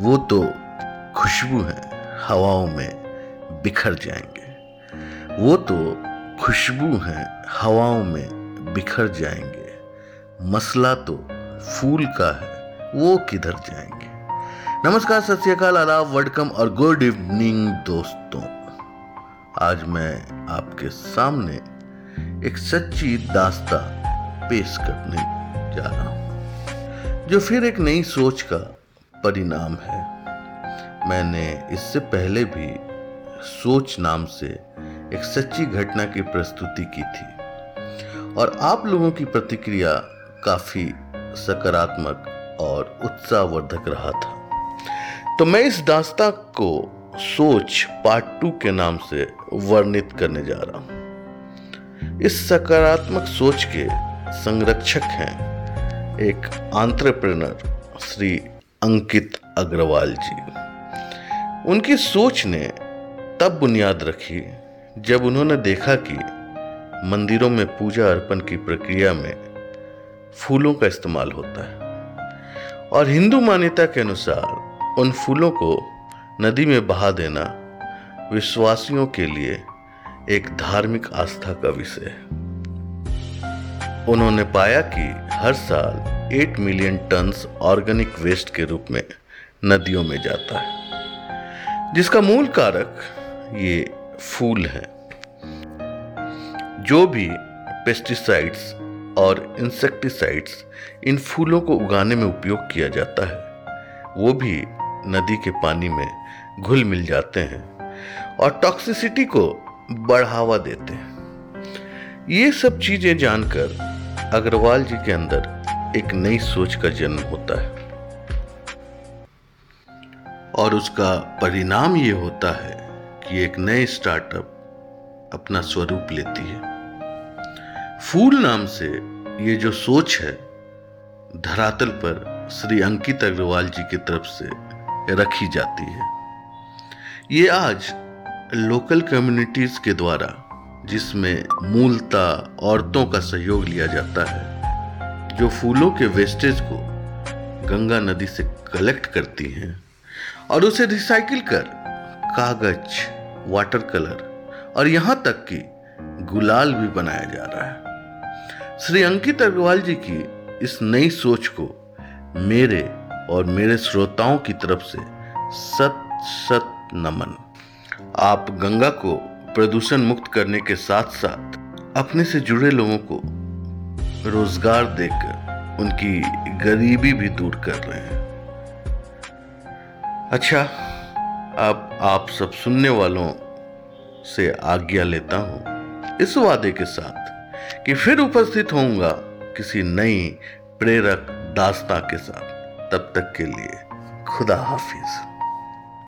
वो तो खुशबू है, हवाओं में बिखर जाएँगे। वो तो खुशबू है, हवाओं में बिखर जाएँगे। मसला तो फूल का है, वो किधर जाएँगे? नमस्कार, सत श्रीकाल आदाब वेलकम और गुड इवनिंग दोस्तों। आज मैं आपके सामने एक सच्ची दास्ता पेश करने जा रहा हूँ, जो फिर एक नई सोच का परिणाम है। मैंने इससे पहले भी सोच नाम से एक सच्ची घटना की प्रस्तुति की थी। और आप लोगों की प्रतिक्रिया काफ़ी सकारात्मक और उत्साहवर्धक रहा था। तो मैं इस दास्ता को सोच पार्ट टू के नाम से वर्णित करने जा रहा हूँ। इस सकारात्मक सोच के संरक्षक हैं एक आंट्रप्रेनर श्री अंकित अग्रवाल जी। उनकी सोच ने तब बुनियाद रखी जब उन्होंने देखा कि मंदिरों में पूजा अर्पण की प्रक्रिया में फूलों का इस्तेमाल होता है और हिंदू मान्यता के अनुसार उन फूलों को नदी में बहा देना विश्वासियों के लिए एक धार्मिक आस्था का विषय है। उन्होंने पाया कि हर साल 8 मिलियन टन्स ऑर्गेनिक वेस्ट के रूप में नदियों में जाता है, जिसका मूल कारक ये फूल है। जो भी पेस्टिसाइड्स और इंसेक्टिसाइड्स इन फूलों को उगाने में उपयोग किया जाता है, वो भी नदी के पानी में घुल मिल जाते हैं और टॉक्सिसिटी को बढ़ावा देते हैं। ये सब चीज़ें जानकर अग्रवाल जी के अंदर एक नई सोच का जन्म होता है। और उसका परिणाम ये होता है कि एक नए स्टार्टअप अपना स्वरूप लेती है। फूल नाम से ये जो सोच है, धरातल पर श्री अंकित अग्रवाल जी की तरफ़ से रखी जाती है। ये आज लोकल कम्युनिटीज के द्वारा, जिसमें मूलता औरतों का सहयोग लिया जाता है जो फूलों के वेस्टेज को गंगा नदी से कलेक्ट करती हैं और उसे रिसाइकिल कर कागज़ वाटर कलर और यहाँ तक कि गुलाल भी बनाया जा रहा है। श्री अंकित अग्रवाल जी की इस नई सोच को मेरे और मेरे श्रोताओं की तरफ़ से सत सत नमन। आप गंगा को प्रदूषण मुक्त करने के साथ साथ अपने से जुड़े लोगों को रोज़गार देकर उनकी गरीबी भी दूर कर रहे हैं। अच्छा अब आप सब सुनने वालों से आज्ञा लेता हूँ, इस वादे के साथ कि फिर उपस्थित होऊँगा किसी नई प्रेरक दास्ता के साथ। तब तक के लिए खुदा हाफिज़।